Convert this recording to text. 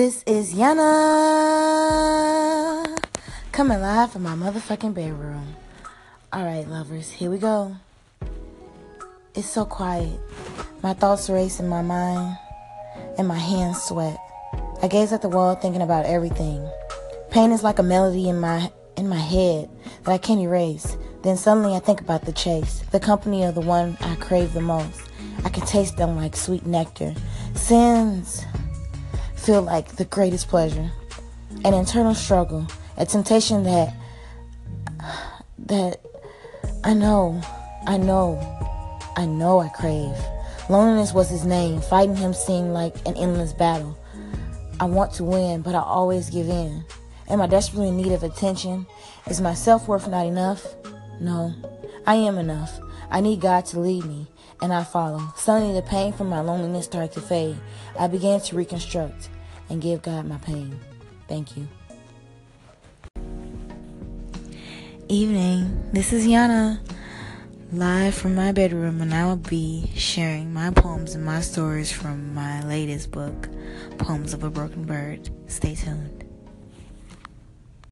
This is Yana coming live from my motherfucking bedroom. Alright, lovers, here we go. It's so quiet. My thoughts race in my mind, and my hands sweat. I gaze at the wall thinking about everything. Pain is like a melody in my in my head that I can't erase. Then suddenly I think about the chase, the company of the one I crave the most. I can taste them like sweet nectar. Sins feel like the greatest pleasure. An internal struggle, a temptation that that I know, I know, I know I crave. Loneliness was his name. Fighting him seemed like an endless battle. I want to win, but I always give in. Am I desperately in need of attention? Is my self worth not enough? No, I am enough. I need God to lead me, and I follow. Suddenly, the pain from my loneliness started to fade. I began to reconstruct and give God my pain. Thank you. Evening, this is Yana, live from my bedroom, and I will be sharing my poems and my stories from my latest book, Poems of a Broken Bird. Stay tuned.